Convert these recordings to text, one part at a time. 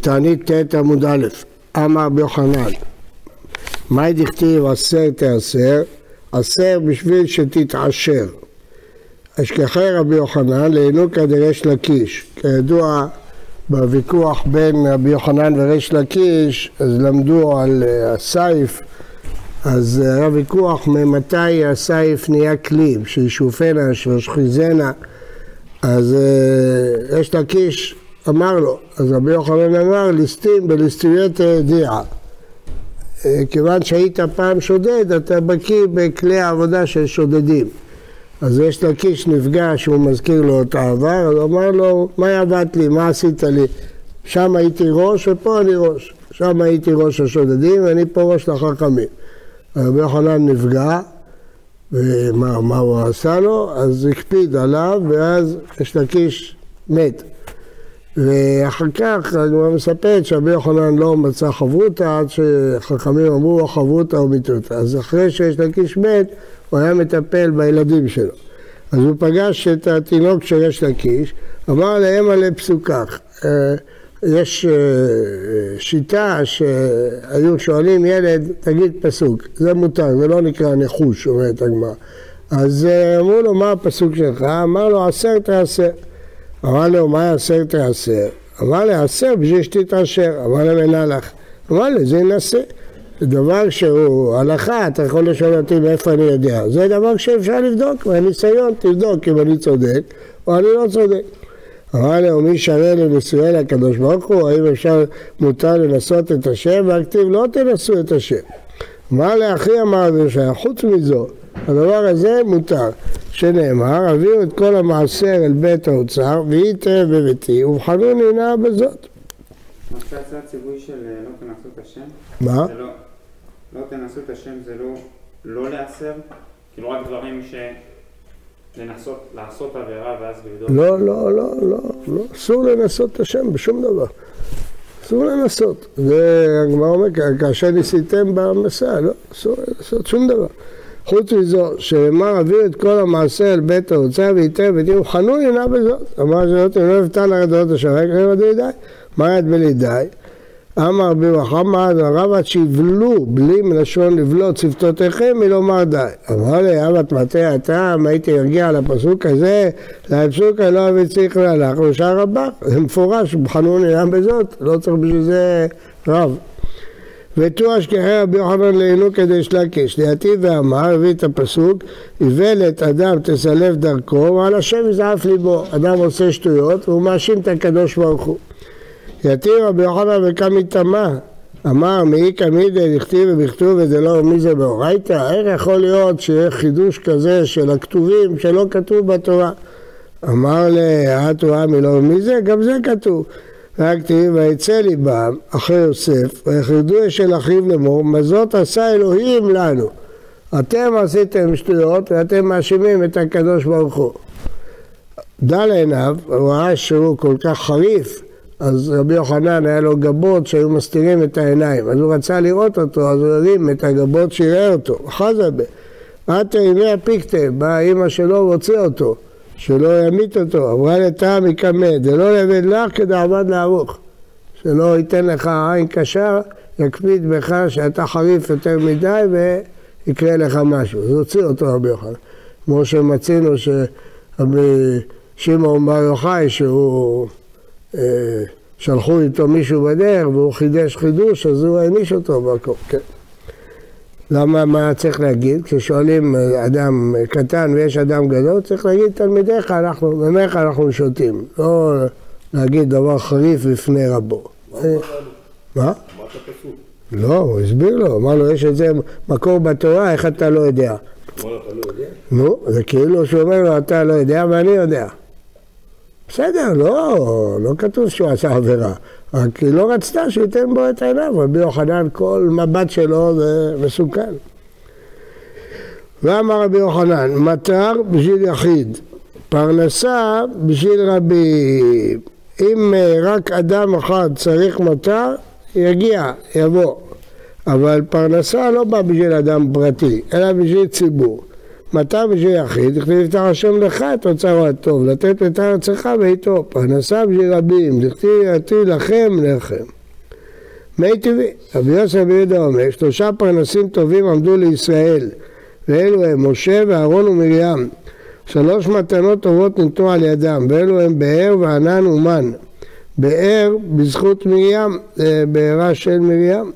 תענית ט' עמוד א', אמר רבי יוחנן, מאי דכתיב עשר תעשר? עשר בשביל שתתעשר. אשכחי רבי יוחנן לינוקא דריש לקיש. כידוע בוויכוח בין רבי יוחנן וריש לקיש, אז למדו על הסייף, אז היה ויכוח ממתי הסייף נהיה כלי, שישופנה, שישחיזנה, אז ריש לקיש אמר לו, אז רבי יוחנן אמר ליסטים בליסטיות דיעה. כיוון שהיית פעם שודד, אתה בקיא בכלי העבודה של שודדים. אז יש לקיש נפגע שהוא מזכיר לו את העבר, אז הוא אמר לו, מה עבדת לי, מה עשית לי? שם הייתי ראש ופה אני ראש. שם הייתי ראש השודדים ואני פה ראש לחכמים. רבי יוחנן נפגע, ומה הוא עשה לו? אז הקפיד עליו, ואז יש לקיש מת. ואחר כך הגמרא מספרת שרבי יוחנן לא מצא חברותא עד שחכמים אמרו או חברותא או מיתותא. אז אחרי שיש לקיש מת, הוא היה מטפל בילדים שלו. אז הוא פגש את התינוק של יש לקיש, אמר להם עלי פסוקך. אה, יש אה, שיטה שהיו שואלים ילד, תגיד פסוק, זה מותר, זה לא נקרא נחוש, אומרת הגמרא. אז אה, אמרו לו, מה הפסוק שלך? אמר לו, עשר תעשר. אמר לו, מה עשר תעשר? אמר לי, עשר בשביל שתתעשר. אמר לו, אין לך. אמר לי, זה ינסה. דבר שהוא הלכה, אתה יכול לשאול אותי מאיפה אני יודע. זה דבר שאפשר לבדוק, מהניסיון תבדוק אם אני צודק או אני לא צודק. אמר לו, מי שווה לנישואי לקדוש ברוך הוא, האם אפשר, מותר לנסות את השם? והכתיב לא תנסו את השם. אמר לאחי אמר זה חוץ מזו, הדבר הזה מותר, שנאמר, הביאו את כל המעשר אל בית האוצר, והיא תראה בביתי, ובחנו נהנה בזאת. זה הציווי של לא תנסו את השם? מה? לא, לא תנסו את השם זה לא לא להסר? כאילו רק דברים ש... לנסות, לעשות עבירה ואז לבדוק? לא, לא, לא, לא, לא, אסור לנסות את השם בשום דבר. אסור לנסות. והגמרא אומר, כאשר ניסיתם במסע, לא, אסור לנסות שום דבר. חוץ מזו, שאמר אביא את כל המעשה אל בית האוצר וייתן ותראו חנון אינה בזאת. אמר אם לא יפתן הרדות השווה, ככה ידי די. מה יד בלי די? אמר רבי מחמד, הרב עד שיבלו, בלי מלשון לבלוט שפתותיכם מלומר די. אמר לי, אבת מטה הטעם, הייתי ארגיע על הפסוק הזה, לפסוק לא אבי צריך להלך, ושאר רבה, זה מפורש, חנון אינם בזאת, לא צריך בשביל זה רב. ותו אשכחי רבי יוחנן לעינו כדי שלקיש, ליתיב ואמר, הביא את הפסוק, איוולת אדם תסלף דרכו, ועל השם יזעף ליבו. אדם עושה שטויות, והוא מאשים את הקדוש ברוך הוא. יתיר רבי יוחנן וקם מטמא, אמר מאי קמידי לכתיב ובכתוב וזה לא מי זה באורייתא, איך יכול להיות שיהיה חידוש כזה של הכתובים שלא כתוב בתורה? אמר לאתו עמי לא מי זה? גם זה כתוב. רק כתיב ויצא ליבם אחרי יוסף ויחרדו אשל אחיו לאמור מה זאת עשה אלוהים לנו. אתם עשיתם שטויות ואתם מאשימים את הקדוש ברוך הוא. דל עיניו, ראה שהוא כל כך חריף אז רבי יוחנן היה לו גבות שהיו מסתירים את העיניים, אז הוא רצה לראות אותו, אז הוא הרים את הגבות שיראה אותו, חזבה. עתה ימי הפיקטה, באה אימא שלו והוציא אותו, שלא ימית אותו, אמרה לטעם יקמא, דלא יבד לך כדעבד לערוך, שלא ייתן לך עין קשה, יקפיד בך שאתה חריף יותר מדי ויקרה לך משהו, אז הוציא אותו רבי יוחנן, כמו שמצינו שרבי שמעון בר יוחאי שהוא אה, שלחו איתו מישהו בדרך והוא חידש חידוש, אז הוא העניש אותו במקום, כן. למה, מה צריך להגיד? כששואלים אה, אדם קטן ויש אדם גדול, צריך להגיד תלמידיך, אנחנו, ממך אנחנו שותים, לא להגיד דבר חריף בפני רבו. מה? לא, הוא הסביר לו, אמר לו, יש את זה מקור בתורה, איך אתה לא יודע? נו, זה כאילו שהוא אומר לו, אתה לא יודע ואני יודע. בסדר, לא, לא כתוב שהוא עשה עבירה, רק היא לא רצתה שהוא ייתן בו את העיניו, רבי יוחנן, כל מבט שלו זה מסוכן. ואמר רבי יוחנן, מטר בשביל יחיד, פרנסה בשביל רבים. אם אה, רק אדם אחד צריך מטר, יגיע, יבוא. אבל פרנסה לא בא בשביל אדם פרטי, אלא בשביל ציבור. מטר בשביל יחיד, דכתיב יפתח השם לך את אוצרו הטוב, לתת את ארצך ואיתו, פרנסה בשביל רבים, דכתיב יטיל לכם לחם. מי טבעי, רבי יוסף בן יהודה אומר, שלושה פרנסים טובים עמדו לישראל, ואלו הם משה ואהרון ומרים. שלוש מתנות טובות ניתנו על ידם, ואלו הם באר וענן ומן. באר בזכות מרים, בארה של מרים.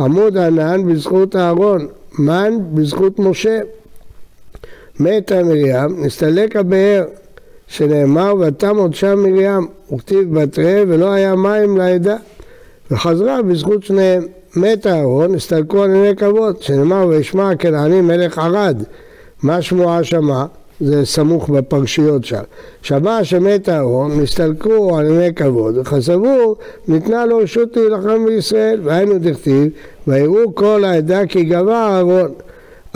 עמוד ענן בזכות אהרון, מן בזכות משה. מתה מרים, נסתלק הבאר, שנאמר ותם עוד שם מרים, וכתיב בתרי ולא היה מים לעדה. וחזרה בזכות שניהם. מת אהרון, הסתלקו על עיני כבוד, שנאמר וישמע הכנעני מלך ערד. מה שמועה שמע? זה סמוך בפרשיות שם. שמע שמת אהרון, נסתלקו על עיני כבוד, וכסבור ניתנה לו רשות להילחם בישראל, והיינו דכתיב, ויראו כל העדה כי גבה אהרון.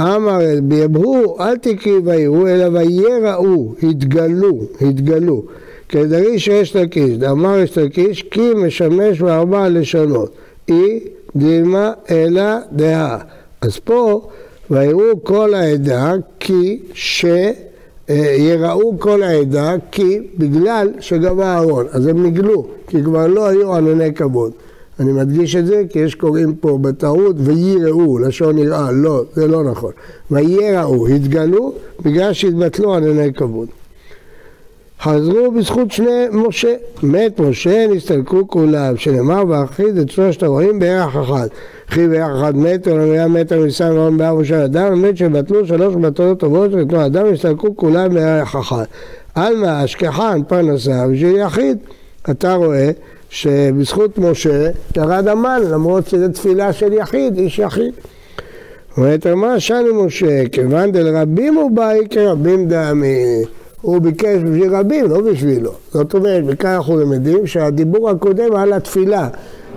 אמר ביבהו אל תקרי ויראו אלא ויראו, התגלו, התגלו. כדרי שיש לקיש, דאמר יש לקיש, כי משמש בארבע לשונות. אי דימה אלא דעה. אז פה, ויראו כל העדה כי ש... יראו כל העדה כי בגלל שגבה אהרון, אז הם נגלו, כי כבר לא היו ענני כבוד. אני מדגיש את זה כי יש קוראים פה בטעות ויראו, לשון יראה, לא, זה לא נכון. ויראו, התגלו בגלל שהתבטלו ענני כבוד. חזרו בזכות שני משה. מת משה, נסתלקו כולם, שנאמר ואחיד את שלושת הרועים בערך אחד. אחי בערך אחד מת, ולמיה מת המסיים ואורן בארבע של אדם, באמת שבטלו שלוש מתנות טובות ונתנו אדם, נסתלקו כולם בערך אחד. עלמא אשכחן פרנסה בשביל יחיד. אתה רואה שבזכות משה ירד המן, למרות שזו תפילה של יחיד, איש יחיד. אומרת מה שאני משה, כיוון דלרבים הוא באי כרבים דעמי. הוא ביקש בשביל רבים, לא בשבילו. זאת אומרת, מכאן אנחנו למדים שהדיבור הקודם על התפילה.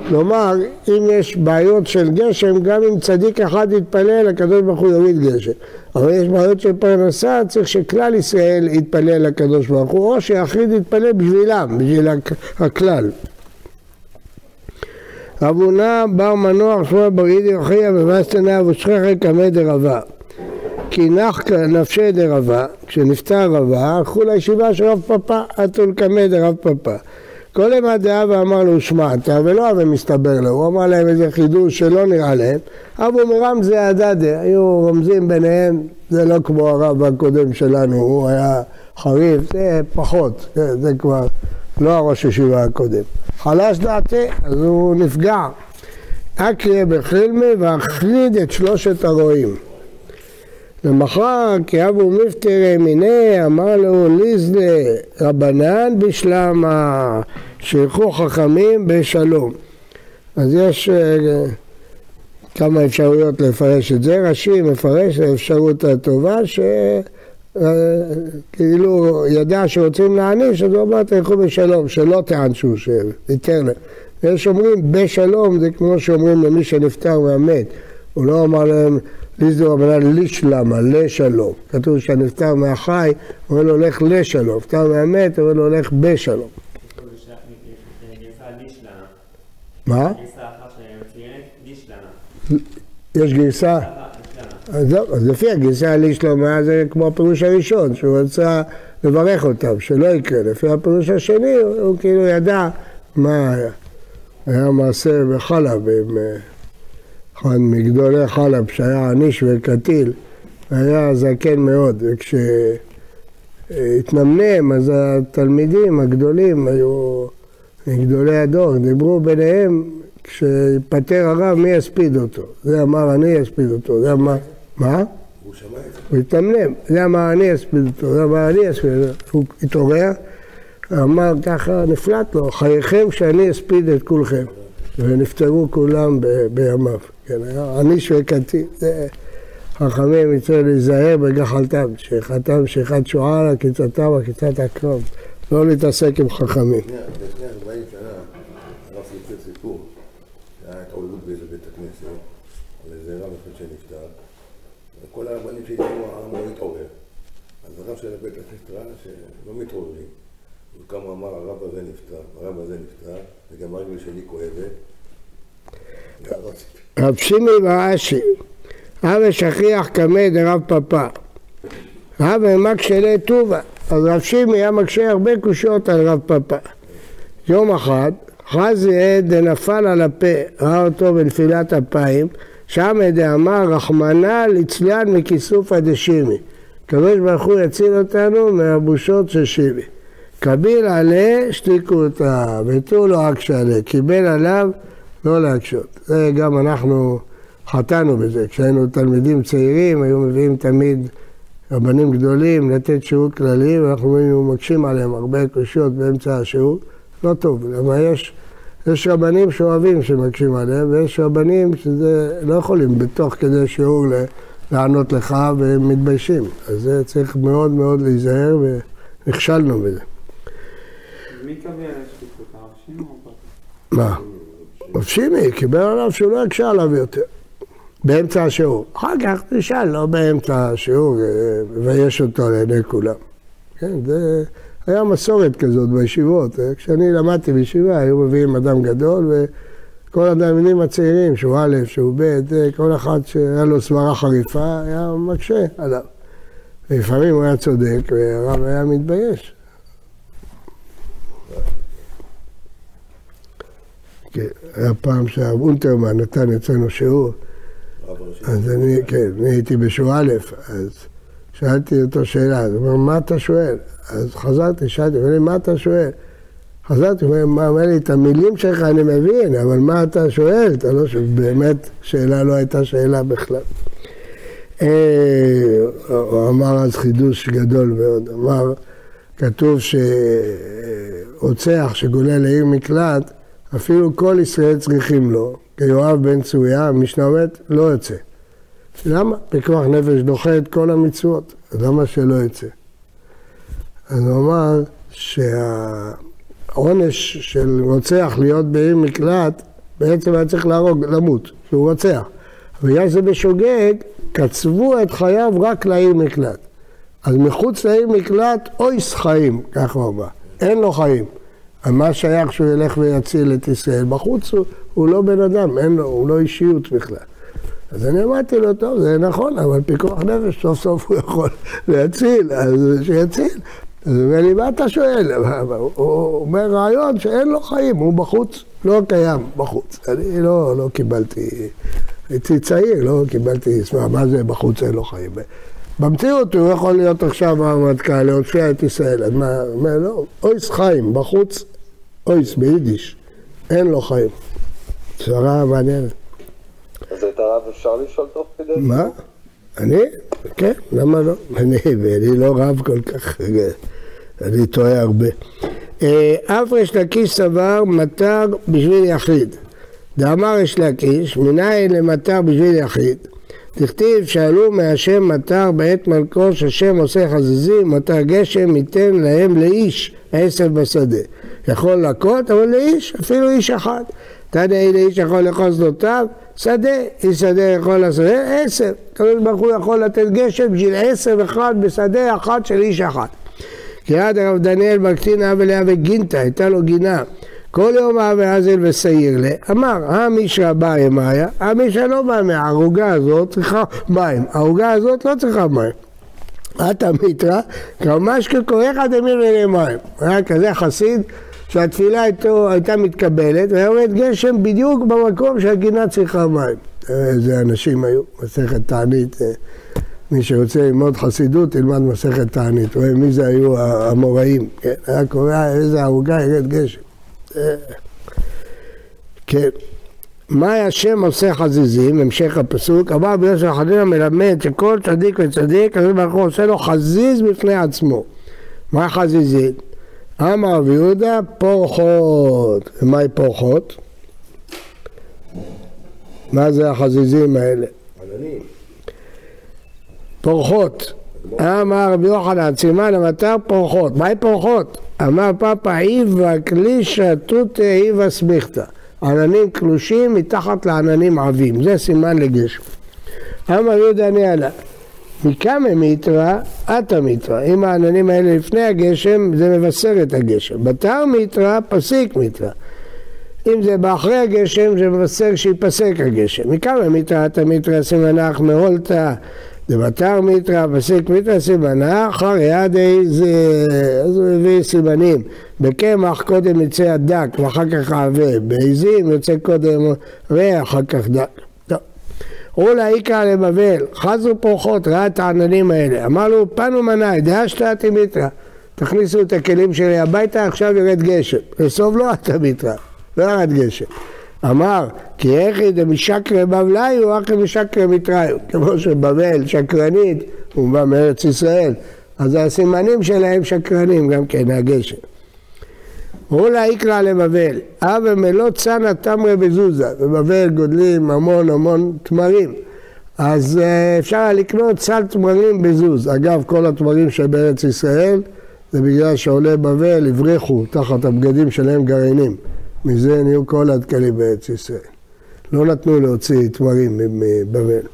כלומר, אם יש בעיות של גשם, גם אם צדיק אחד יתפלל, הקדוש ברוך הוא יוריד גשם. אבל יש בעיות של פרנסה, צריך שכלל ישראל יתפלל לקדוש ברוך הוא, או שיחיד יתפלל בשבילם, בשביל הכלל. אבונה בר מנוח שמואל בר ידי אחיה ובסטנה אבושכחה קמא דרבה. כי נח נפשי דרבה, כשנפטר רבה, הלכו לישיבה של רב פאפא, עטו לקמא דרב פאפא. כל אימת דעה ואמר לו שמעת, ולא הרי מסתבר לו, הוא אמר להם איזה חידוש שלא נראה להם. אבו מרם זה הדדה, היו רומזים ביניהם, זה לא כמו הרב הקודם שלנו, הוא היה חריף, זה פחות, זה כבר לא הראש הישיבה הקודם. חלש דעתי, אז הוא נפגע. אקריה בחילמי ואחריד את שלושת הרועים. למחר כי אבו מפטר מיני אמר לו ליזלה רבנן בשלמה שילכו חכמים בשלום אז יש uh, כמה אפשרויות לפרש את זה, רש"י מפרש את האפשרות הטובה שכאילו uh, ידע שרוצים להעניש אז הוא אמר תלכו בשלום שלא תענשו שיותר להם ויש אומרים בשלום זה כמו שאומרים למי שנפטר והמת הוא לא אמר להם ליזדו רבנן לישלמה, לשלום. כתוב שהנפטר מהחי, אומר לו לך לשלום, נפטר מהמת, אומר לו לך בשלום. מה? יש גרסה? אז לא, אז לפי הגרסה לישלמה זה כמו הפירוש הראשון, שהוא רצה לברך אותם, שלא יקרה. לפי הפירוש השני, הוא כאילו ידע מה היה. היה מעשה בחלב עם... אחד מגדולי חלב שהיה עניש וקטיל, היה זקן מאוד, וכשהתנמנם אז התלמידים הגדולים היו גדולי הדור, דיברו ביניהם כשפטר הרב מי יספיד אותו, זה אמר אני אספיד אותו, זה אמר, מה? הוא שמע את זה. הוא התנמנם, זה אמר אני אספיד אותו, זה אמר אני אספיד אותו, הוא התעורר, אמר ככה נפלט לו, חייכם שאני אספיד את כולכם, ונפטרו כולם בימיו. כן, היה עניש וקטין, חכמים יצטרכו להיזהר בגחלתם, שחתם שחד שועל, עקיצתם, עקיצת הקרוב, לא להתעסק עם חכמים. לפני 40 שנה, הרב סיפר סיפור, שהיה התעוללות באיזה בית הכנסת, על רב אחד וכל הרבנים שהגיעו, העם לא התעורר. אז הרב של הבית הכנסת ראה שלא מתעוררים. הוא קם ואמר, הרב הזה נפטר, הרב הזה נפטר, וגם הרגל שלי כואבת. רב שימי ורש"י, אבא שכיח קמא דרב פאפא, רב מקשה לטובה. אז רב שימי היה מקשה הרבה קושיות על רב פאפא. יום אחד, חזי דנפל על הפה, ראה אותו בנפילת אפיים, שם דאמר רחמנא ליצלן מכיסופא דשימי. הקדוש ברוך הוא יציל אותנו מהבושות של שימי. קביל עלה, שתיקו אותה, ותו לא אקשה עלה, קיבל עליו לא להקשות. זה גם אנחנו חטאנו בזה, כשהיינו תלמידים צעירים היו מביאים תמיד רבנים גדולים לתת שיעור כללי ואנחנו היינו מקשים עליהם הרבה קושיות באמצע השיעור, לא טוב, למה יש, יש רבנים שאוהבים שמקשים עליהם ויש רבנים שזה לא יכולים בתוך כדי שיעור לענות לך והם מתביישים, אז זה צריך מאוד מאוד להיזהר ונכשלנו בזה. מי קבע השקיפות, הרב או מה? רב שימי קיבל עליו שהוא לא יקשה עליו יותר. באמצע השיעור. אחר כך תשאל, לא באמצע השיעור, אה, מבייש אותו לעיני כולם. כן, זה היה מסורת כזאת בישיבות. אה, כשאני למדתי בישיבה, היו מביאים אדם גדול, וכל התלמידים הצעירים, שהוא א', שהוא ב', אה, כל אחד שהיה לו סברה חריפה, היה מקשה עליו. ולפעמים הוא היה צודק, והרב היה מתבייש. כן, היה פעם שהרב אונטרמן נתן אצלנו שיעור. אז אני, כן, אני הייתי בשורה א', אז שאלתי אותו שאלה, אז הוא אומר, מה אתה שואל? אז חזרתי, שאלתי, הוא אומר לי, מה אתה שואל? חזרתי, הוא אומר לי, את המילים שלך אני מבין, אבל מה אתה שואל? אתה לא שואל, באמת, שאלה לא הייתה שאלה בכלל. אה, הוא אמר אז חידוש גדול מאוד, אמר, כתוב שרוצח שגולה לעיר מקלט, אפילו כל ישראל צריכים לו, כיואב בן צרויה, המשנה אומרת, לא יוצא. למה? פיקוח נפש דוחה את כל המצוות, למה שלא יצא? אז הוא אמר שהעונש של רוצח להיות בעיר מקלט, בעצם היה צריך להרוג, למות, שהוא רוצח. בגלל שזה בשוגג, קצבו את חייו רק לעיר מקלט. אז מחוץ לעיר מקלט, אויס חיים, ככה הוא אמר, אין לו חיים. מה שייך שהוא ילך ויציל את ישראל? בחוץ הוא, הוא לא בן אדם, לו, הוא לא אישיות בכלל. אז אני אמרתי לו, טוב, זה נכון, אבל פיקוח נפש, סוף סוף הוא יכול להציל, אז שיציל. אז הוא אומר לי, מה אתה שואל? הוא אומר רעיון שאין לו חיים, הוא בחוץ, לא קיים בחוץ. אני לא, לא קיבלתי, הייתי צעיר, לא קיבלתי, סמך, מה זה בחוץ אין לו חיים? במציאות הוא יכול להיות עכשיו הרמטכ"ל, להושיע את ישראל, אז מה, הוא אומר, לא, אויס חיים, בחוץ אויס ביידיש, אין לו חיים. צרה מעניינת. אז את הרב אפשר לשאול תוך כדי? מה? אני? כן, למה לא? אני, ואני לא רב כל כך, אני טועה הרבה. אה, אף ריש לקיש סבר מטר בשביל יחיד. דאמר ריש לקיש, מנין למטר בשביל יחיד? תכתיב שאלו מהשם מטר בעת מלכו שהשם עושה חזיזים, מטר גשם ייתן להם לאיש עשב בשדה. יכול לקות, אבל לאיש, אפילו איש אחד. תדעי לאיש יכול לאכול שדותיו, שדה, איש שדה יכול לעשות עשר. הקדוש ברוך הוא יכול לתת גשם בשביל עשר אחד בשדה אחד של איש אחד. כי עד הרב דניאל מקטין אב אליה וגינתה, הייתה לו גינה. כל יום אב ואזל ושעיר לה, אמר, המישרא בא אמיה, המישרא לא בא אמיה, הערוגה הזאת צריכה מים, הערוגה הזאת לא צריכה מים. עתה מיתרא, כמש כקוריך דמיר אלי מים. היה כזה חסיד שהתפילה איתו הייתה מתקבלת והיה יורד גשם בדיוק במקום שהגינה צריכה מים. איזה אנשים היו, מסכת תענית. מי שרוצה ללמוד חסידות, ילמד מסכת תענית. רואה מי זה היו המוראים. כן? היה קורא איזה ערוגה ירד גשם. כן. מה השם עושה חזיזים, המשך הפסוק, אמר בגלל שהחדירה מלמד שכל צדיק וצדיק, אז ברוך הוא עושה לו חזיז בפני עצמו. מה חזיזית? אמר רבי יהודה פורחות. ומהי פורחות? מה זה החזיזים האלה? פורחות. אמר רבי יוחנן, סימן המטר פורחות. מהי פורחות? אמר פאפה איבה קלישה תותא איבה סמיכתא. עננים קלושים מתחת לעננים עבים, זה סימן לגשם. אמר יהודה ניאלה, מכמה מיתרא, עתה מיתרא. אם העננים האלה לפני הגשם, זה מבשר את הגשם. בתר מיתרא, פסיק מיתרא. אם זה באחרי הגשם, זה מבשר שיפסק הגשם. מכמה מיתרא, עתה מיתרא, סימנך מהולתא דבתר מיתרא פסיק מיתרא סימנה אחר יד איזה, אז הוא הביא סימנים. בקמח קודם יצא הדק ואחר כך העבה, בעזים יוצא קודם ריח, אחר כך דק. אולה איכא לבבל, חזו פרוחות, ראה את העננים האלה. אמר לו, פנו מנאי, דאשתא מיתרא. תכניסו את הכלים שלי הביתה, עכשיו ירד גשם. בסוף לא אתה מיתרא, לא ירד גשם. אמר, כי איכי דמשקרי בבליו, אחי משקרי מתראיו. כמו שבבל שקרנית, הוא בא מארץ ישראל, אז הסימנים שלהם שקרנים גם כן, הגשם. הולה יקרא לבבל, אב מלוא צנא תמרי בזוזה, בבבל גודלים המון המון תמרים, אז אה, אפשר לקנות סל תמרים בזוז. אגב, כל התמרים שבארץ ישראל זה בגלל שעולי בבל הבריחו תחת הבגדים שלהם גרעינים. מזה נהיו כל הדקלים בארץ ישראל. לא נתנו להוציא תמרים מבבל.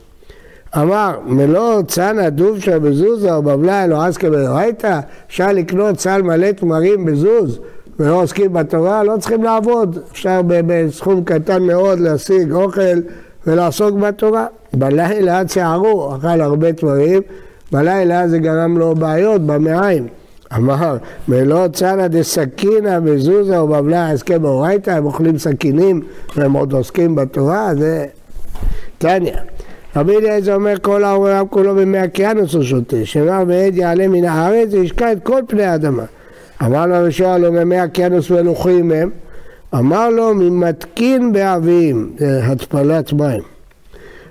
אמר, מלוא צנא דובשא בזוזה או בבלה עסקה בדאורייתא, אפשר לקנות סל מלא תמרים בזוז ולא עוסקים בתורה, לא צריכים לעבוד. אפשר בסכום קטן מאוד להשיג אוכל ולעסוק בתורה. בלילה צערו, אכל הרבה תמרים, בלילה זה גרם לו בעיות במעיים. אמר, מלוא צנא דסכינא מזוזה או בבלה עסקי באורייתא, הם אוכלים סכינים והם עוד עוסקים בתורה, זה תניא. רבי אליעזר אומר כל העולם כולו במי הקיאנוס הוא שותה, שמר ועד יעלה מן הארץ וישקע את כל פני האדמה. אמר לו ראשון לו ממי הקיאנוס ולוחים הם, אמר לו ממתקין באביהם, זה התפלת מים.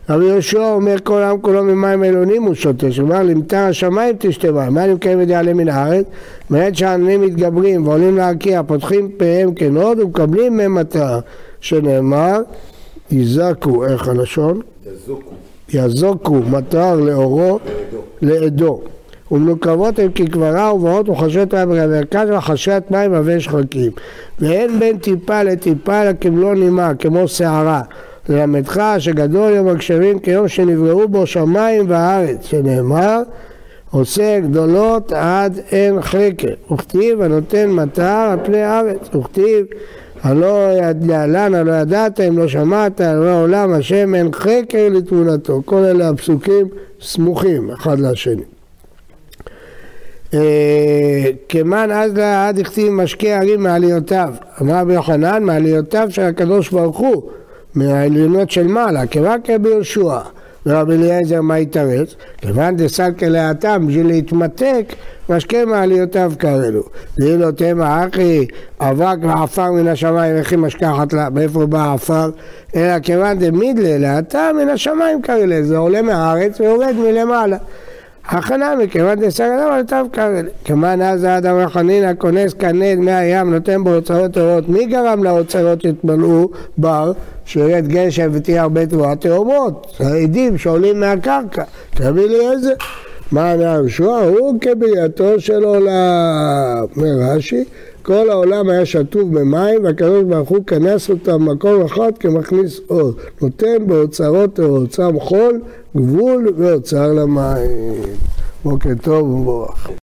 רבי יהושע אומר כל העם כולו ממים עליונים הוא שותה, שאומר למטר השמיים תשתה מים, מה אני מקיים את יעלה מן הארץ? מעת שהעננים מתגברים ועולים להרקיע, פותחים פיהם כנוד ומקבלים מהם מטרה, שנאמר יזקו, איך הלשון? יזוקו. יזוקו מטר לאורו לעדו. ומנוקבות הן כקברה ובאות וחשות מים במרכז וחשת מים עבי שחקים. ואין בין טיפה לטיפה אלא כמלוא נימה, כמו שערה. ללמדך שגדול יום הגשמים כיום שנבראו בו שמיים וארץ, שנאמר עושה גדולות עד אין חקר, וכתיב הנותן מטר על פני הארץ, וכתיב הלא ידעלן, הלא ידעת, אם לא שמעת, הלא עולם השם אין חקר לתמונתו. כל אלה הפסוקים סמוכים אחד לשני. כמן אז לה עד הכתיב משקה ערים מעליותיו. אמר רבי יוחנן מעליותיו של הקדוש ברוך הוא מהעליונות של מעלה, כיוון כרבי יהושע. ורבי אליעזר מה יתרץ? כיוון דסלקה להתם בשביל להתמתק, משקה מעליותיו קראלו. ואילו תמה אחי אבק ועפר מן השמיים, איך היא משכחת לה, מאיפה בא העפר? אלא כיוון דמידלה להתם מן השמיים קראלה, זה עולה מהארץ ויורד מלמעלה. הכנה מכיוון דסגר אדם על תו קרל. כמאן אז האדם רחנינא כונס קנה את מי הים נותן בו אוצרות טהורות. מי גרם לאוצרות שהתמלאו בר? שירד גשם ותהיה הרבה תבואה תאומות. העדים שעולים מהקרקע. רבי אליעזר. מה אמר יהושע? הוא כבייתו של עולם. אומר רש"י, כל העולם היה שטוף במים והקדוש ברוך הוא כנס אותם במקום אחד כמכניס אור. נותן באוצרות. שם חול, גבול ואוצר למים. בוקר טוב ומבורך.